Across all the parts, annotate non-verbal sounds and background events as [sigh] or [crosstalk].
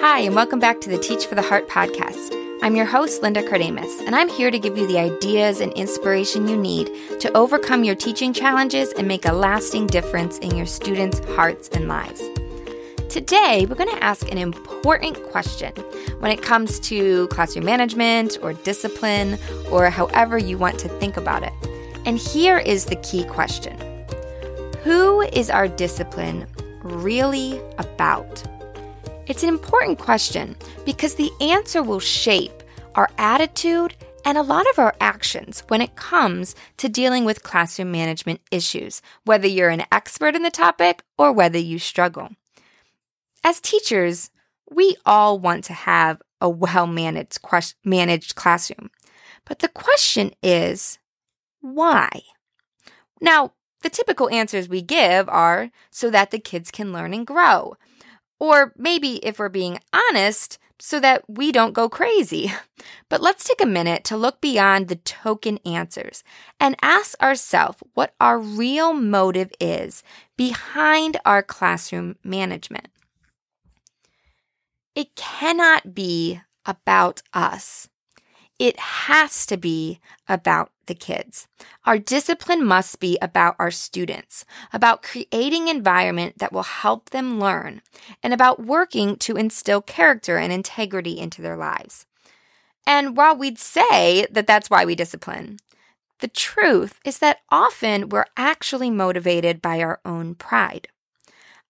Hi, and welcome back to the Teach for the Heart podcast. I'm your host, Linda Kardamis, and I'm here to give you the ideas and inspiration you need to overcome your teaching challenges and make a lasting difference in your students' hearts and lives. Today, we're going to ask an important question when it comes to classroom management or discipline or however you want to think about it. And here is the key question Who is our discipline really about? It's an important question because the answer will shape our attitude and a lot of our actions when it comes to dealing with classroom management issues, whether you're an expert in the topic or whether you struggle. As teachers, we all want to have a well managed managed classroom. But the question is, why? Now, the typical answers we give are so that the kids can learn and grow, or maybe, if we're being honest, so that we don't go crazy. [laughs] But let's take a minute to look beyond the token answers and ask ourselves what our real motive is behind our classroom management. It cannot be about us. It has to be about the kids. Our discipline must be about our students, about creating environment that will help them learn, and about working to instill character and integrity into their lives. And while we'd say that that's why we discipline, the truth is that often we're actually motivated by our own pride.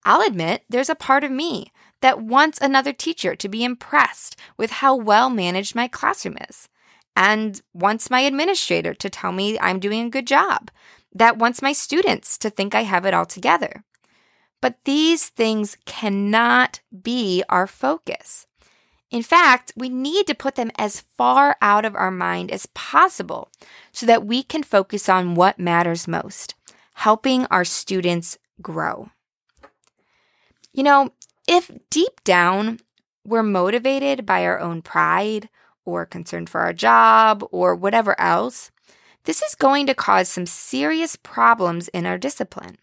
I'll admit there's a part of me that wants another teacher to be impressed with how well managed my classroom is and wants my administrator to tell me I'm doing a good job, that wants my students to think I have it all together. But these things cannot be our focus. In fact, we need to put them as far out of our mind as possible so that we can focus on what matters most helping our students grow. You know, if deep down we're motivated by our own pride or concerned for our job or whatever else, this is going to cause some serious problems in our discipline.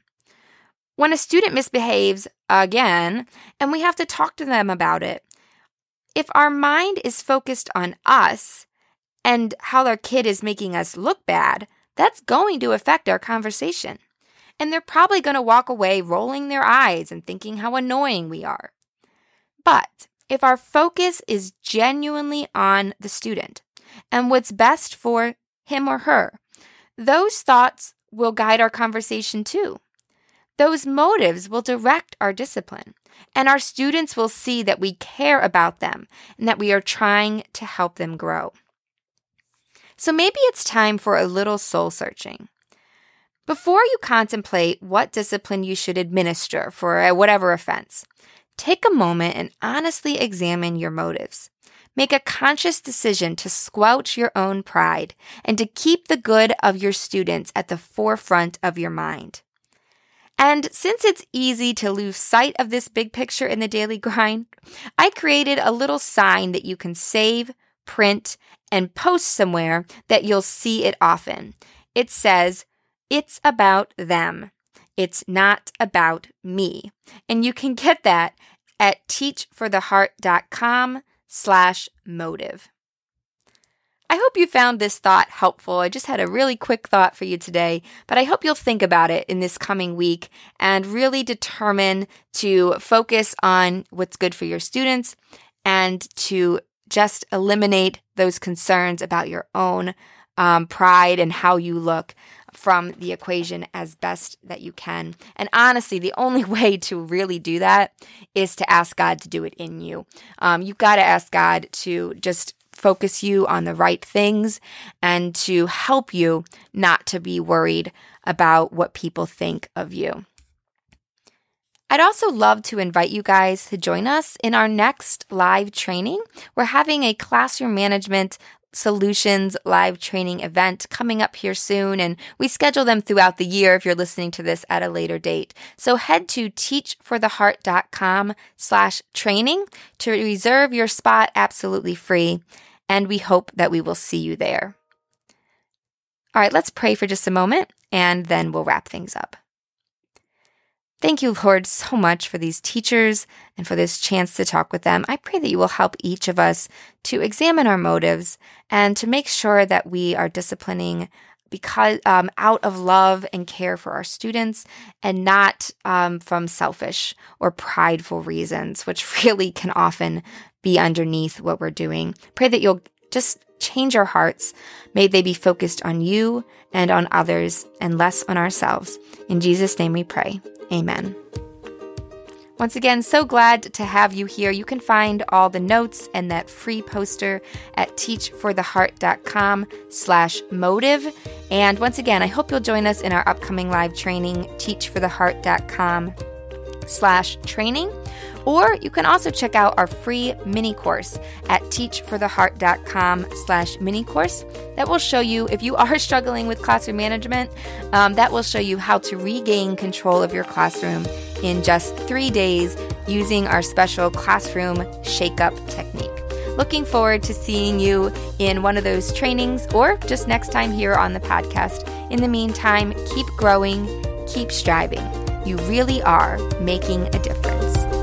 When a student misbehaves again, and we have to talk to them about it, if our mind is focused on us and how our kid is making us look bad, that's going to affect our conversation. And they're probably going to walk away rolling their eyes and thinking how annoying we are. But if our focus is genuinely on the student and what's best for him or her, those thoughts will guide our conversation too. Those motives will direct our discipline, and our students will see that we care about them and that we are trying to help them grow. So maybe it's time for a little soul searching. Before you contemplate what discipline you should administer for uh, whatever offense, Take a moment and honestly examine your motives. Make a conscious decision to squelch your own pride and to keep the good of your students at the forefront of your mind. And since it's easy to lose sight of this big picture in the daily [laughs] grind, I created a little sign that you can save, print, and post somewhere that you'll see it often. It says, It's about them. It's not about me. And you can get that at teachfortheheart.com slash motive. I hope you found this thought helpful. I just had a really quick thought for you today, but I hope you'll think about it in this coming week and really determine to focus on what's good for your students and to just eliminate those concerns about your own um, pride and how you look from the equation as best that you can. And honestly, the only [laughs] way to really do that is to ask God to do it in you. Um, you've got to ask God to just focus you on the right things and to help you not to be worried about what people think of you. I'd also love to invite you guys to join us in our next live training. We're having a classroom management Solutions live training event coming up here soon, and we schedule them throughout the year if you're listening to this at a later date. So head to teachfortheheart.com slash training to reserve your spot absolutely free, and we hope that we will see you there. All right, let's pray for just a moment, and then we'll wrap things up. Thank you, Lord, so much for these teachers and for this chance to talk with them. I pray that you will help each of us to examine our motives and to make sure that we are disciplining because um, out of love and care for our students and not um, from selfish or prideful reasons, which [laughs] really can often be underneath what we're doing. Pray that you'll just change our hearts. May they be focused on you and on others and less on ourselves. In Jesus' name we pray. Amen. Once again, so glad to have you here. You can find all the notes and that free poster at teachfortheheart.com slash motive. And once again, I hope you'll join us in our upcoming live training, teachfortheheart.com slash training. Or you can also check out our free mini course at teachfortheheart.com slash mini course. That will show you, if you [laughs] are struggling with classroom management, um, that will show you how to regain control of your classroom in just three days using our special classroom shake-up technique. Looking forward to seeing you in one of those trainings or just next time here on the podcast. In the meantime, keep growing, keep striving. You really are making a difference.